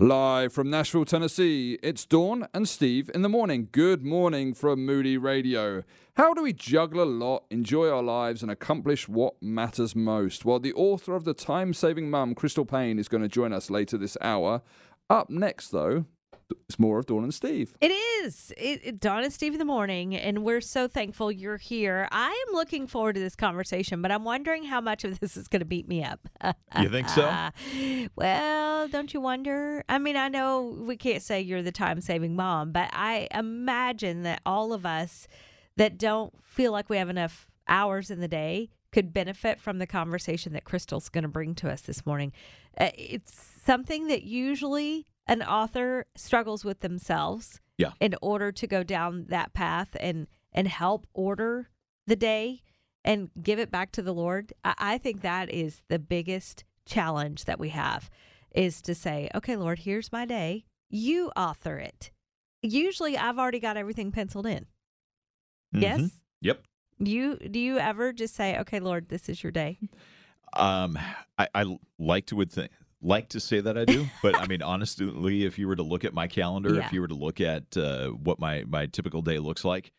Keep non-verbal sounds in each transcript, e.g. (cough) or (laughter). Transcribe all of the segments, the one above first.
Live from Nashville, Tennessee, it's Dawn and Steve in the morning. Good morning from Moody Radio. How do we juggle a lot, enjoy our lives, and accomplish what matters most? Well, the author of The Time Saving Mum, Crystal Paine, is going to join us later this hour. Up next, though, it's more of Dawn and Steve. It is. It, it, Dawn and Steve in the morning, and we're so thankful you're here. I am looking forward to this conversation, but I'm wondering how much of this is going to beat me up. (laughs) You think so? well, don't you wonder? I mean, I know we can't say you're the time saving mom, but I imagine that all of us that don't feel like we have enough hours in the day could benefit from the conversation that Crystal's going to bring to us this morning. Uh, it's something that usually an author struggles with themselves Yeah. in order to go down that path and and help order the day and give it back to the Lord. I, I think that is the biggest challenge that we have is to say, okay, Lord, here's my day. You author it. Usually I've already got everything penciled in. Yes? Mhm. Yep. You do you ever just say, "Okay, Lord, this is your day"? Um, I, I like to would think like to say that I do, (laughs) but I mean honestly, if you were to look at my calendar, Yeah. if you were to look at uh, what my my typical day looks like,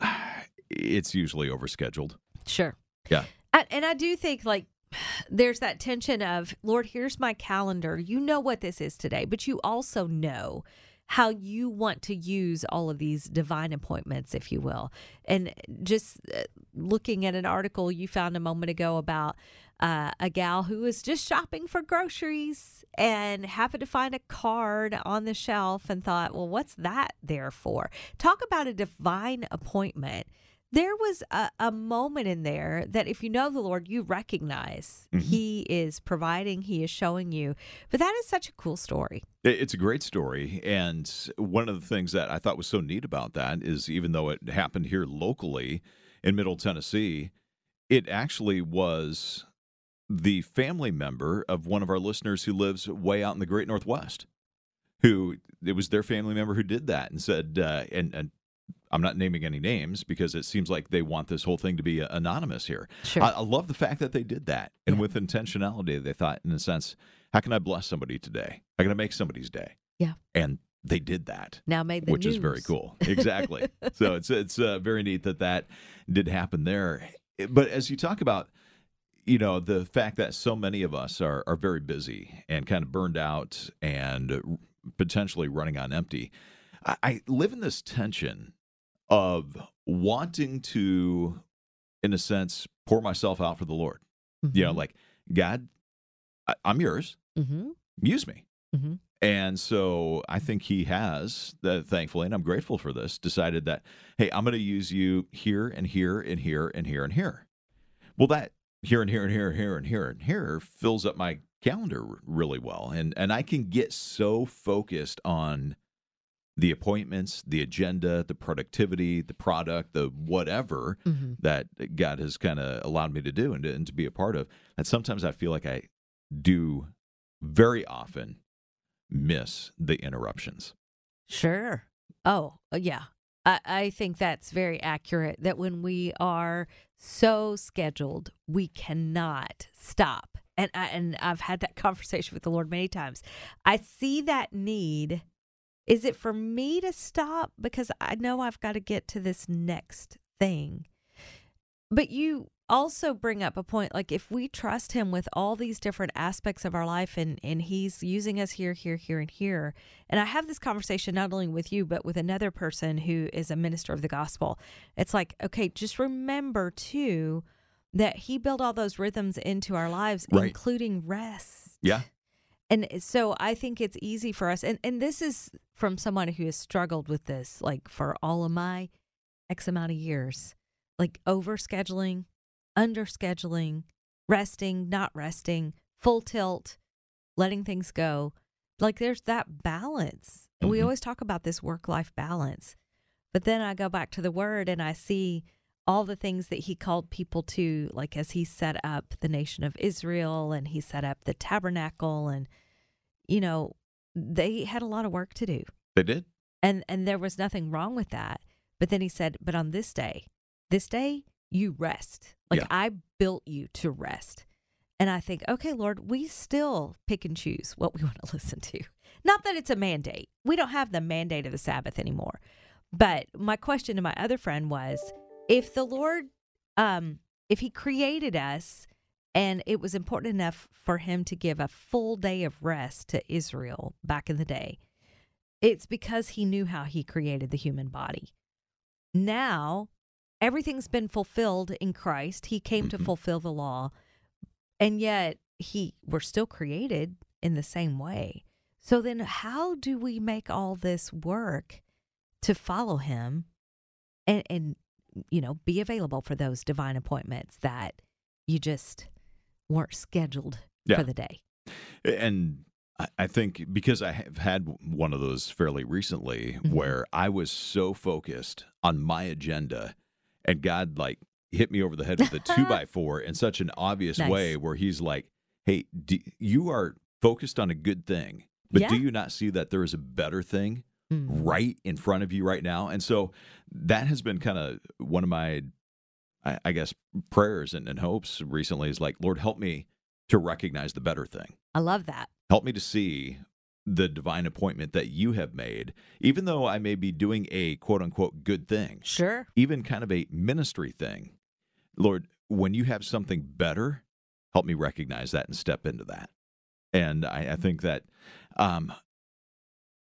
(sighs) it's usually overscheduled. Sure. Yeah. And, and I do think like (sighs) there's that tension of, Lord, here's my calendar. You know what this is today, but you also know how you want to use all of these divine appointments, if you will. And just uh, looking at an article you found a moment ago about uh, a gal who was just shopping for groceries and happened to find a card on the shelf and thought, well, what's that there for? Talk about a divine appointment. There was a, a moment in there that if you know the Lord, you recognize Mhm. He is providing, He is showing you. But that is such a cool story. It's a great story. And one of the things that I thought was so neat about that is even though it happened here locally in Middle Tennessee, it actually was the family member of one of our listeners who lives way out in the great Northwest. Who it was their family member who did that and said, uh, and, and I'm not naming any names because it seems like they want this whole thing to be anonymous here. Sure. I, I love the fact that they did that. And Yeah. with intentionality, they thought, in a sense, how can I bless somebody today? How can I make somebody's day? Yeah. And they did that, now made the which is very cool. Exactly. (laughs) so it's it's uh, very neat that that did happen there. But as you talk about, you know, the fact that so many of us are are very busy and kind of burned out and potentially running on empty, I, I live in this tension of wanting to, in a sense, pour myself out for the Lord. You know, Mhm. like God, I, I'm yours. Mhm. Use me. Mhm. And so I think he has, uh, thankfully, and I'm grateful for this, decided that, hey, I'm going to use you here and here and here and here and here. Well, that here and here and here and here and here and here fills up my calendar really well. And, and I can get so focused on the appointments, the agenda, the productivity, the product, the whatever Mhm. that God has kind of allowed me to do and to, and to be a part of. And sometimes I feel like I do very often miss the interruptions. Sure. Oh, uh, yeah. I, I think that's very accurate that when we are so scheduled, we cannot stop. And I, and I've had that (laughs) conversation with the Lord many times. I see that need. Is it for me to stop because I know I've got to get to this next thing? But you also bring up a point like if we trust him with all these different aspects of our life and and he's using us here here here and here and i have this conversation not only with you but with another person who is a minister of the gospel it's like okay just remember too that he built all those rhythms into our lives Right. including rest Yeah. and so I think it's easy for us, and, and this is from someone who has struggled with this like for all of my X amount of years, like over scheduling, under scheduling, resting, not resting, full tilt, letting things go. Like there's that balance. And we mm-hmm. always talk about this work life balance. But then I go back to the word and I see all the things that he called people to, like as he set up the nation of Israel and he set up the tabernacle and you know, they had a lot of work to do. They did. And and there was nothing wrong with that. But then he said, But on this day, this day you rest. Like Yeah. I built you to rest. And I think, okay, Lord, we still pick and choose what we (laughs) want to listen to. Not that it's a mandate. We don't have the mandate of the Sabbath anymore. But my question to my other friend was if the Lord, um, if He created us and it was important enough for Him to give a full day of rest to Israel back in the day, it's because He knew how He created the human body. Now, everything's been fulfilled in Christ. He came to Mhm. fulfill the law. And yet, He, we're still created in the same way. So then, how do we make all this work to follow him and, and you know, be available for those divine appointments that you just weren't scheduled Yeah. for the day? And I- think because I have had one of those fairly recently Mhm. where I was so focused on my agenda and God like hit me over the head with a two by (laughs) four in such an obvious Nice. way where he's like, Hey, do, you are focused on a good thing, but do you not see that there is a better thing Mm. right in front of you right now? And so that has been kind of one of my, I, I guess, prayers and, and hopes recently is like, Lord, help me to recognize the better thing. I love that. Help me to see the divine appointment that you have made, even though I may be doing a quote unquote good thing, Sure. even kind of a ministry thing. Lord, when you have something better, help me recognize that and step into that. And I, I think that um,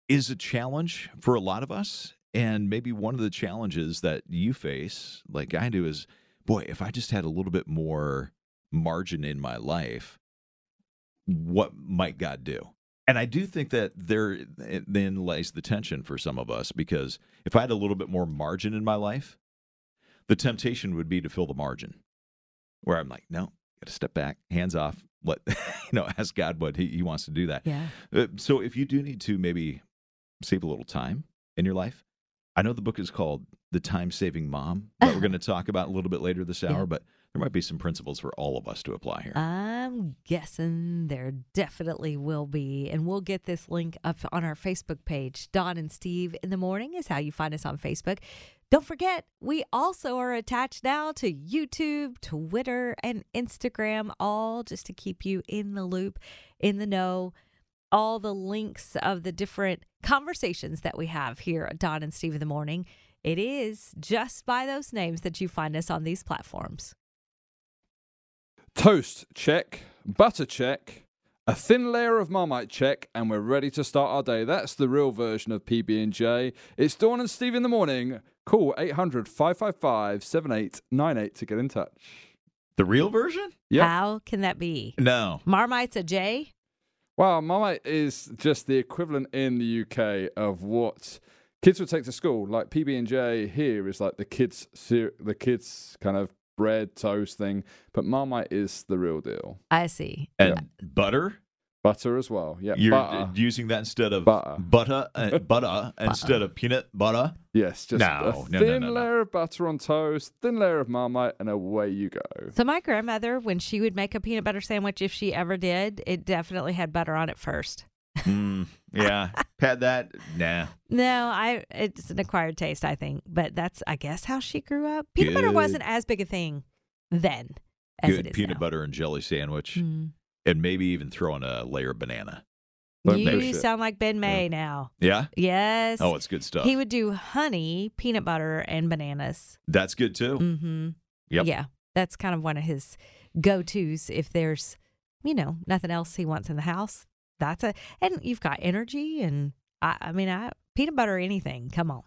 is a challenge for a lot of us. And maybe one of the challenges that you face, like I do, is boy, if I just had a little bit more margin in my life, what might God do? And I do think that there then lays the tension for some of us because if I had a little bit more margin in my life, the temptation would be to fill the margin where I'm like, no, got to step back, hands off, let, (laughs) you know, ask God what he, he wants to do that. Yeah. Uh, so if you do need to maybe save a little time in your life, I know the book is called The Time Saving Mom (laughs) that we're going to talk about a little bit later this Yeah. hour, but there might be some principles for all of us to apply here. I'm guessing there definitely will be. And we'll get this link up on our Facebook page. Dawn and Steve in the morning is how you find us on Facebook. Don't forget, we also are attached now to YouTube, Twitter, and Instagram, all just to keep you in the loop, in the know. All the links of the different conversations that we have here at Dawn and Steve in the morning. It is just by those names that you find us on these platforms. Toast check, butter check, a thin layer of Marmite check, and we're ready to start our day. That's the real version of PB and J. It's Dawn and Steve in the morning. Call 800-555-7898 to get in touch. the real version? Yeah. How can that be? No. Marmite's a J? Wow, Marmite is just the equivalent in the UK of what kids would take to school. Like PB and J here is like the kids, cer- the kids kind of bread toast thing, but Marmite is the real deal. I see. And butter? Butter as well. Yeah, You're butter. using that instead of Butter. butter, uh, (laughs) butter instead of peanut butter? Yes, just No, a no, no, thin no, no. layer of butter on toast, thin layer of Marmite, and away you go. So my grandmother, when she would make a peanut butter sandwich, if she ever did, it definitely had butter on it first. Mm, yeah. (laughs) Had that? Nah. No, I it's an acquired taste, I think. But that's I guess how she grew up. Peanut butter wasn't as big a thing then as Good it is peanut now. butter and jelly sandwich, Mm. And maybe even throw in a layer of banana. Don't You know sound like Ben May now. Yeah. Yes. Oh, it's good stuff. he would do honey, peanut butter, and bananas. That's good too. Mm-hmm. Yep. Yeah, that's kind of one of his go-tos. If there's, you know, nothing else he wants in the house, that's a. And you've got energy, and I, I mean, I peanut butter, or anything. Come on,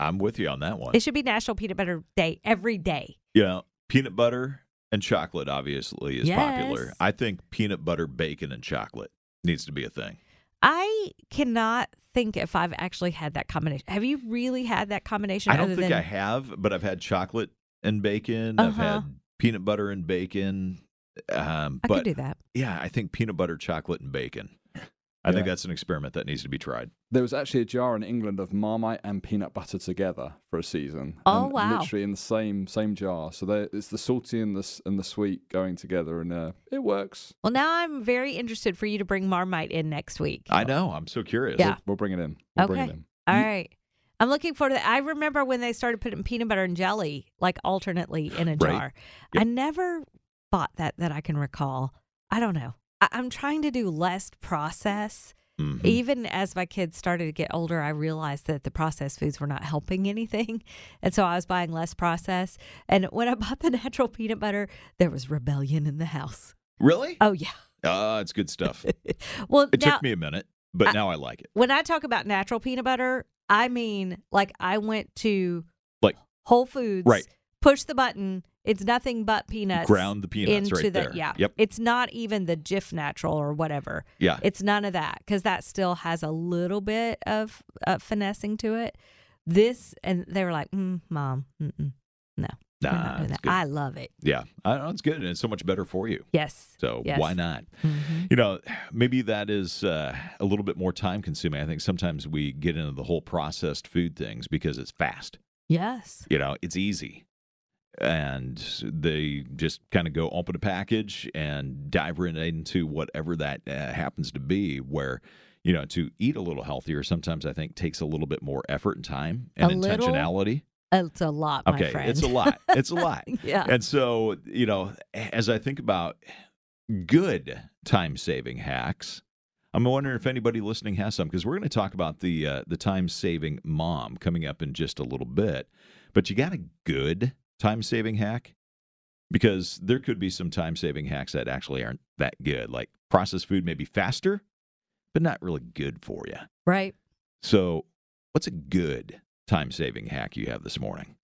I'm with you on that one. it should be National Peanut Butter Day every day. Yeah, peanut butter and chocolate obviously is popular. I think peanut butter, bacon, and chocolate needs to be a thing. I cannot think if I've actually had that combination. Have you really had that combination? I don't think than, I have, but I've had chocolate and bacon. I've Uh-huh. had peanut butter and bacon. Um, I but could do that. yeah, I think peanut butter, chocolate, and bacon. I think that's an experiment that needs to be tried. There was actually a jar in England of Marmite and peanut butter together for a season. Oh, and wow. Literally in the same same jar. So they- it's the salty and the and the sweet going together, and uh, it works. Well, now I'm very interested for you to bring Marmite in next week. I know. I'm so curious. Yeah. We'll bring it in. We'll bring it Okay. in. All You- right. I'm looking forward to that. I remember when they started putting peanut butter and jelly like alternately in a Right. jar. Yep. I never bought that that I can recall. I don't know. I- I'm trying to do less process Mhm. Even as my kids started to get older, I realized that the processed foods were not helping (laughs) anything. And so I was buying less processed. And when I bought the (laughs) natural peanut butter, there was rebellion in the house. Really? Oh, yeah. Uh, it's good stuff. (laughs) Well, It now, took me a minute, but I- now I like it. when I talk about natural peanut butter, I mean like I went to Like- Whole Foods, Right. push the button. It's nothing but peanuts. Ground the peanuts into right the there. yeah. Yep. It's not even the Jif natural or whatever. Yeah. It's none of that because that still has a little bit of uh, finessing to it. This and they were like, mm, "Mom, mm-mm, no, Nah, doing it's that." good. I love it. yeah. I know it's good and it's so much better for you. Yes. So Yes. why not? Mhm. You know, maybe that is uh, a little bit more time consuming. I think sometimes we get into the whole processed food things because it's fast. Yes. You know, it's easy. And they just kind of go open a package and dive right into whatever that uh, happens to be. Where, you know, to eat a little healthier sometimes I think takes a little bit more effort and time and A little? intentionality. It's a lot, my okay, friend. it's a lot. It's a lot. (laughs) yeah. And so, you know, as I think about good time saving hacks, I'm wondering if anybody listening has some because we're going to talk about the uh, the time saving mom coming up in just a little bit. But you got a good time saving hack because there could be some time saving hacks that actually aren't that good. Like processed food may be faster, but not really good for you. right. So, what's a good time saving hack you have this morning?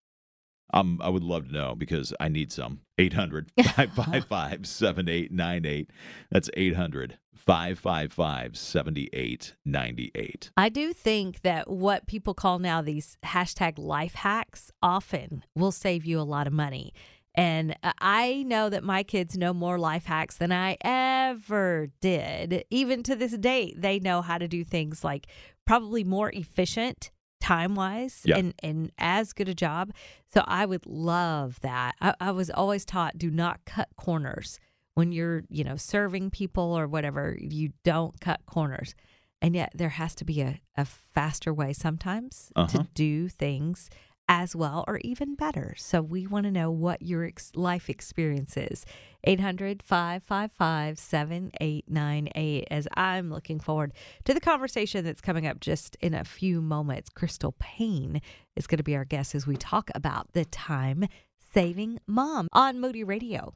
Um, I would love to know because I need some. 800 (laughs) 555 7898. That's 800 555 7898. I do think that what people call now these hashtag life hacks often will save you a lot of money. And I know that my kids know more life hacks than I ever did. Even to this date, they know how to do things like probably more efficient time wise Yeah. and, and as good a job. So I would love that. I, I was always taught do not cut corners when you're, you know, serving people or whatever. You don't cut corners. And yet there has to be a, a faster way sometimes Uh-huh. to do things as well or even better. So we want to know what your ex- life experience is. 800 555 7898. As I'm looking forward to the conversation that's coming up just in a few moments. Crystal Paine is going to be our guest as we talk about the time saving mom on Moody Radio.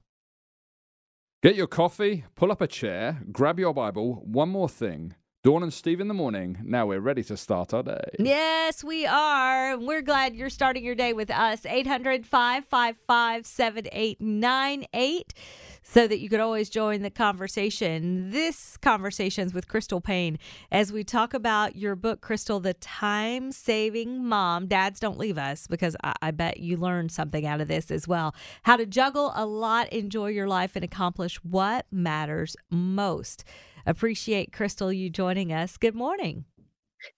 Get your coffee, pull up a chair, grab your Bible. One more thing. Dawn and Steve in the morning. Now we're ready to start our day. Yes, we are. We're glad you're starting your day with us. 800 555 7898 so that you could always join the conversation. This conversation's with Crystal Paine as we talk about your book, Crystal, The Time Saving Mom. Dads don't leave us because I, I bet you learned something out of this as well. How to juggle a lot, enjoy your life, and accomplish what matters most. Appreciate Crystal you joining us. Good morning.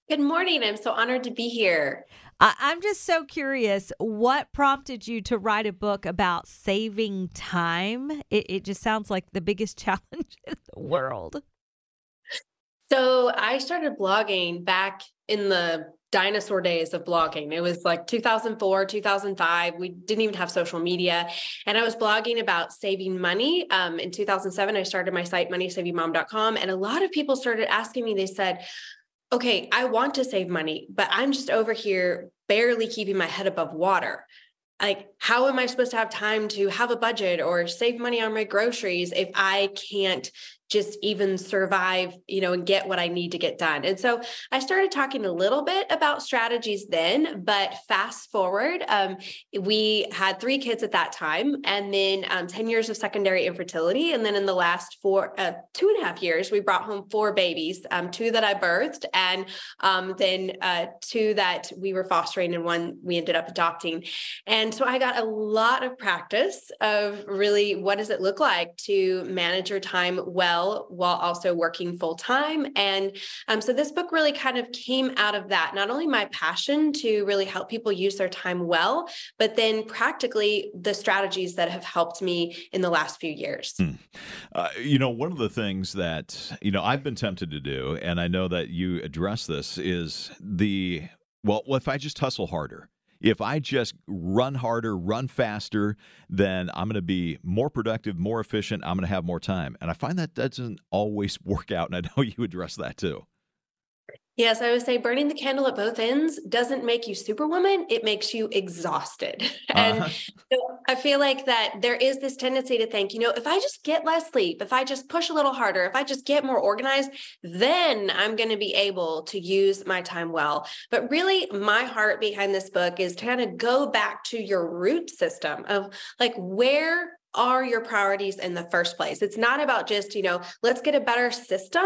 Good morning. I'm so honored to be here. I- I'm just so curious. What prompted you to write a book about saving time? It, it just sounds like the biggest (laughs) challenge in the world. I started blogging back in the dinosaur days of blogging. It was like 2004, 2005. We didn't even have social media. And I was blogging about saving money. Um, in 2007, I started my site, moneysavingmom.com. And a lot of people started asking me, they said, okay, I want to save money, but I'm just over here barely keeping my head above water. Like, how am I supposed to have time to have a budget or save money on my groceries if I can't just even survive, you know, and get what I need to get done. And so I started talking a little bit about strategies then, but fast forward, um, we had three kids at that time, and then um, 10 years of secondary infertility. And then in the last four, uh, two and a half years, we brought home four babies, um, two that I birthed, and um, then uh, two that we were fostering, and one we ended up adopting. And so I got a lot of practice of really what does it look like to manage your time well while also working full time. And um, so this book really kind of came out of that, not only my passion to really help people use their time well, but then practically the strategies that have helped me in the last few years. Hmm. Uh, you know, one of the things that, you know, I've been tempted to do, and I know that you address this, is the, well, if I just hustle harder, if I just run harder, run faster, then I'm going to be more productive, more efficient. I'm going to have more time. And I find that doesn't always (laughs) work out. And I know you address that too. Yes, I would say burning the candle at both ends doesn't make you superwoman, it makes you exhausted. (laughs) And uh-huh. so I feel like that there is this tendency to think, you know, if I just get less sleep, if I just push a little harder, if I just get more organized, then I'm going to be able to use my time well. But really, my heart behind this book is to kind of go back to your root system of like where are your priorities in the first place? It's not about just, you know, let's get a better system,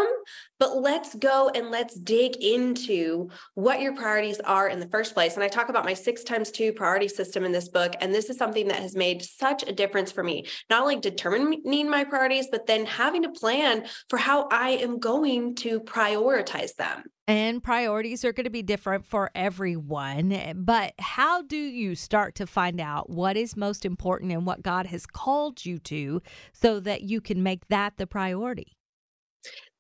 but let's go and let's dig into what your priorities are in the first place. And I talk about my six times two priority system in this book. And this is something that has made such a difference for me, not only determining my priorities, but then having a plan for how I am going to prioritize them. And priorities are going to be different for everyone. Eh, but how do you start to find out what is most important and what God has called you to so that you can make that the priority?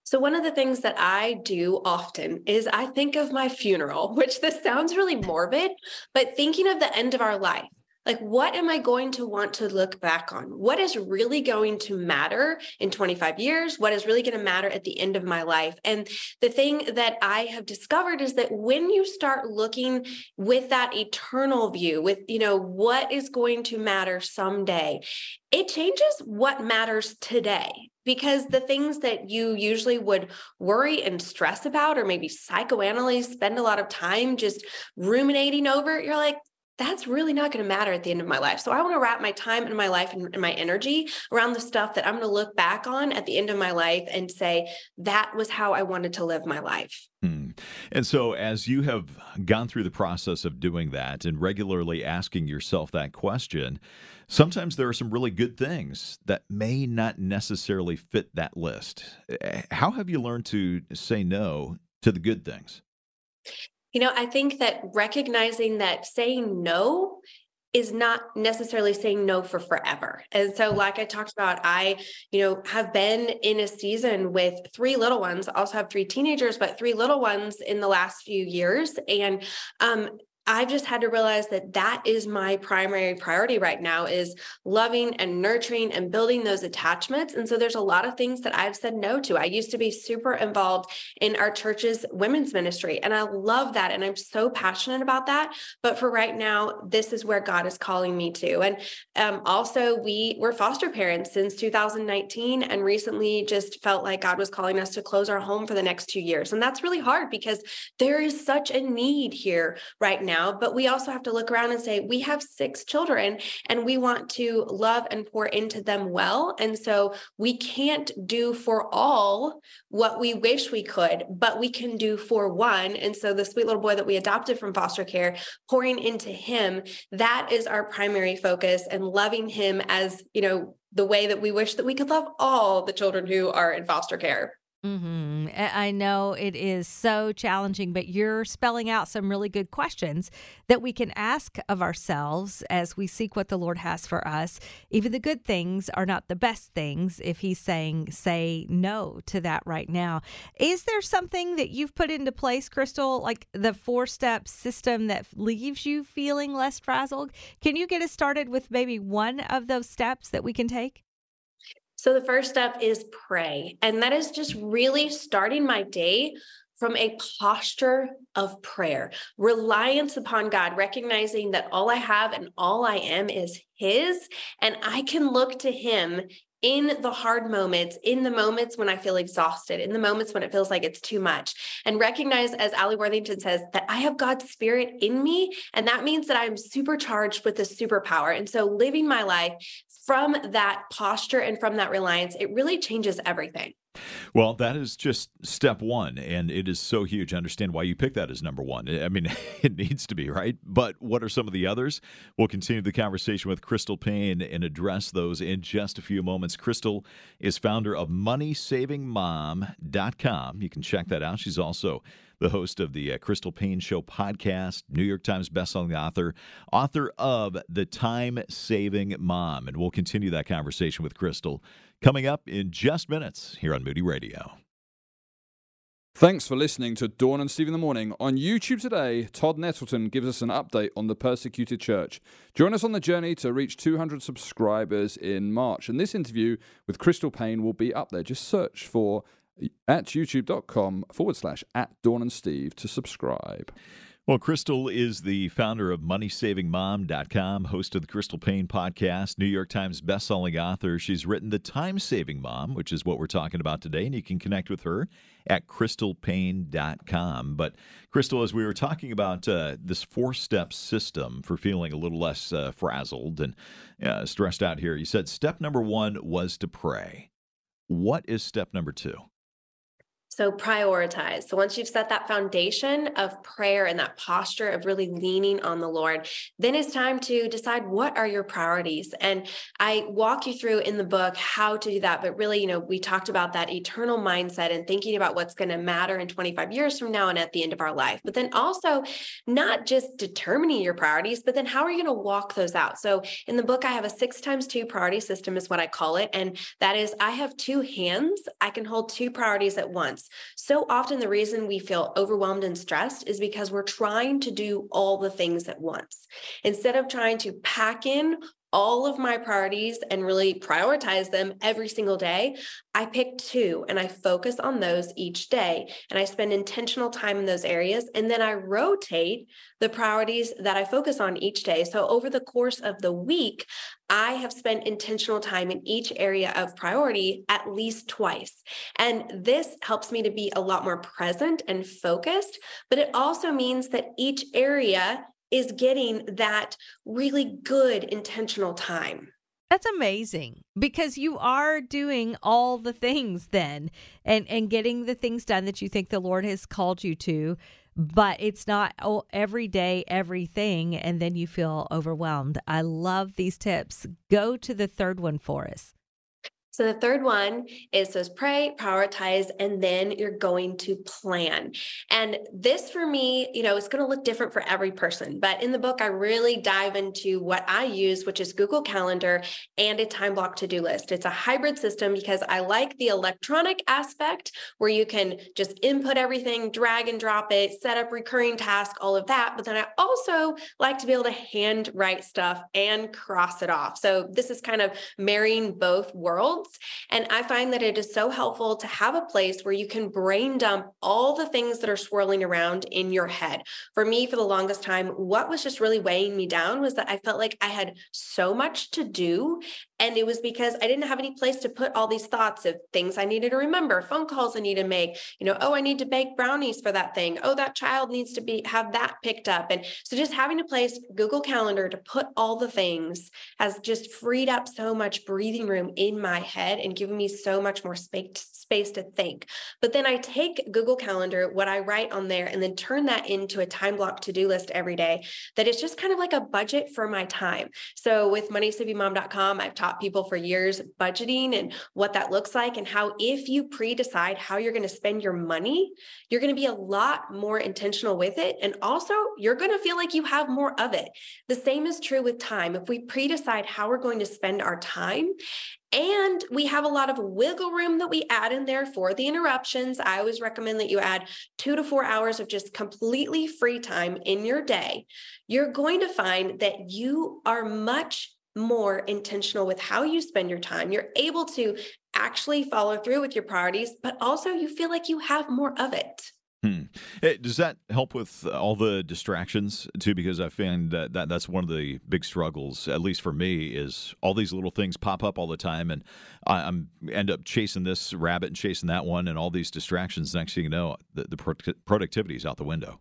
So, one of the things that I do often is I think of my funeral, (laughs) which this sounds really morbid, but thinking of the end of our life like what am i going to want to look back on? What is really going to matter in 25 years? What is really going to matter at the end of my life? And the thing that i have discovered is that when you start looking with that eternal view with you know what is going to matter someday it changes what matters today. Because the things that you usually would worry and stress about or maybe psychoanalyze spend a lot of time just ruminating over you're like that's really not going to matter at the end of my life. So I want to wrap my time and my life and, and my energy around the stuff that I'm going to look back on at the end of my life and say, that was how I wanted to live my life. Hmm. And so, as you have gone through the process of doing that and regularly asking yourself that question, sometimes there are some really good things that may not necessarily fit that list. Eh, how have you learned to say no to the good things? You know, I think that recognizing that saying no is not necessarily saying no for forever. And so like I talked about I, you know, have been in a season with three little ones, also have three teenagers but three little ones in the last few years and um I've just had to realize that that is my primary priority right now is loving and nurturing and building those attachments. And so there's a lot of things that I've said no to. I used to be super involved in our church's women's ministry and I love that and I'm so passionate about that, but for right now this is where God is calling me to. And um, also we were foster parents since 2019 and recently just felt like God was calling us to close our home for the next 2 years. And that's really hard because there is such a need here right now now, but we also have to look around and say, we have six children and we want to love and pour into them well. And so we can't do for all what we wish we could, but we can do for one. And so the sweet little boy that we adopted from foster care, pouring into him, that is our primary focus and loving him as, you know, the way that we wish that we could love all the children who are in foster care. Mm-hmm. I know it is so challenging, but you're spelling out some really good questions that we can ask of ourselves as we seek what the Lord has for us. Even the good things are not the best things if He's saying, say no to that right now. Is there something that you've put into place, Crystal, like the four step system that leaves you feeling less frazzled? Can you get us started with maybe one of those steps that we can take? So the first step is pray. And that is just really starting my day from a posture of prayer, reliance upon God, recognizing that all I have and all I am is His, and I can look to Him in the hard moments, in the moments when I feel exhausted, in the moments when it feels like it's too much, and recognize, as Alli Worthington says, that I have God's spirit in me. And that means that I'm supercharged with this superpower. And so living my life from that posture and from that reliance, it really changes everything. Well, that is just step one, and it is so huge. I understand why you picked that as number one. I mean, (laughs) it needs to be, right? But what are some of the others? We'll continue the conversation with Crystal Paine and address those in just a few moments. Crystal is founder of MoneySavingMom.com. You can check that out. She's also the host of the uh, Crystal Paine Show podcast, New York Times bestselling author, author of The Time Saving Mom. And we'll continue that conversation with Crystal coming up in just minutes here on Moody Radio. Thanks for listening to Dawn and Steve in the Morning. On YouTube today, Todd Nettleton gives us an update on the persecuted church. Join us on the journey to reach 200 subscribers in March. And this interview with Crystal Paine will be up there. Just search for at youtube.com forward slash at Dawn and Steve to subscribe. Well, Crystal is the founder of MoneySavingMom.com, host of the Crystal Paine podcast, New York Times bestselling author. She's written The Time Saving Mom, which is what we're talking about today, and you can connect with her at crystalpaine.com. But, Crystal, as we were talking about uh, this four step system for feeling a little less uh, frazzled and uh, stressed out here, you said step number one was to pray. What is step number two? So prioritize. So once you've set that foundation of prayer and that posture of really leaning on the Lord, then it's time to decide what are your priorities. And I walk you through in the book how to do that. But really, you know, we talked about that eternal mindset and thinking about what's going to matter in 25 years from now and at the end of our life. But then also not just determining your priorities, but then how are you going to walk those out? So in the book, I have a six times two priority system, is what I call it. And that is I have two hands. I can hold two priorities at once. So often, the reason we feel overwhelmed and stressed is because we're trying to do all the things at once. Instead of trying to pack in all of my priorities and really prioritize them every single day, I pick two and I focus on those each day. And I spend intentional time in those areas. And then I rotate the priorities that I focus on each day. So over the course of the week, I have spent intentional time in each area of priority at least twice. And this helps me to be a lot more present and focused, but it also means that each area is getting that really good intentional time. That's amazing because you are doing all the things then and and getting the things done that you think the Lord has called you to but it's not oh, every day everything and then you feel overwhelmed. I love these tips. Go to the third one for us. So the third one is says pray, prioritize, and then you're going to plan. And this for me, you know, it's going to look different for every person. But in the book, I really dive into what I use, which is Google Calendar and a time block to-do list. It's a hybrid system because I like the electronic aspect where you can just input everything, drag and drop it, set up recurring tasks, all of that. But then I also like to be able to hand write stuff and cross it off. So this is kind of marrying both worlds. And I find that it is so helpful to have a place where you can brain dump all the things that are swirling around in your head. For me, for the longest time, what was just really weighing me down was that I felt like I had so much to do and it was because I didn't have any place to put all these thoughts of things I needed to remember, phone calls I need to make, you know, oh, I need to bake brownies for that thing. Oh, that child needs to be have that picked up. And so just having a place, Google Calendar to put all the things has just freed up so much breathing room in my head and given me so much more space space to think. But then I take Google Calendar, what I write on there, and then turn that into a time block to-do list every day that is just kind of like a budget for my time. So with moneysavingmom.com, I've talked taught people for years budgeting and what that looks like, and how if you pre decide how you're going to spend your money, you're going to be a lot more intentional with it. And also, you're going to feel like you have more of it. The same is true with time. If we pre decide how we're going to spend our time, and we have a lot of wiggle room that we add in there for the interruptions. I always recommend that you add two to four hours of just completely free time in your day. You're going to find that you are much more intentional with how you spend your time. You're able to actually follow through with your priorities, but also you feel like you have more of it. Hmm. Eh, does that help with all the distractions too? Because I find that, that that's one of the big struggles, at least for me, is all these little things pop up all the time, and I, am end up chasing this rabbit and chasing that one, and all these distractions. Next thing you know, the, the pro- productivity is out the window.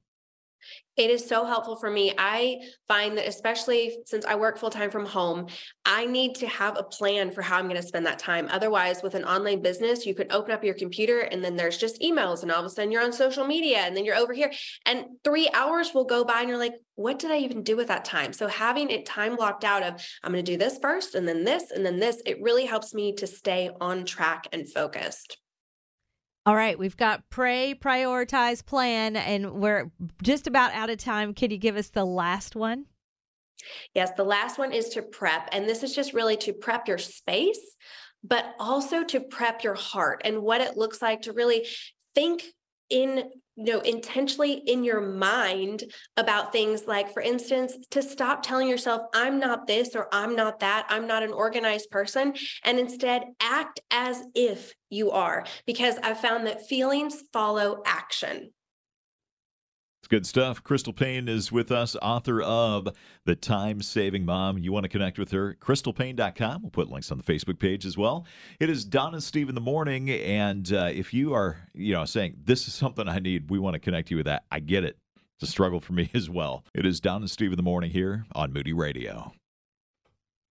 It is so helpful for me. I find that, especially since I work full time from home, I need to have a plan for how I'm going to spend that time. Otherwise, with an online business, you could open up your computer and then there's just emails, and all of a sudden you're on social media and then you're over here, and three hours will go by, and you're like, what did I even do with that time? So, having it time blocked out of, I'm going to do this first, and then this, and then this, it really helps me to stay on track and focused. All right, we've got pray, prioritize, plan, and we're just about out of time. Can you give us the last one? Yes, the last one is to prep. And this is just really to prep your space, but also to prep your heart and what it looks like to really think in you know intentionally in your mind about things like for instance to stop telling yourself i'm not this or i'm not that. I'm not an organized person and instead act as if you are because i've found that feelings follow action good stuff. Crystal Paine is with us, author of The Time Saving Mom. You want to connect with her? CrystalPaine.com. We'll put links on the Facebook page as well. It is Dawn and Steve in the morning. And uh, if you are, you know, saying, this is something I need, we want to connect you with that, I get it. It's a struggle for me (laughs) as well. It is Dawn and Steve in the morning here on Moody Radio.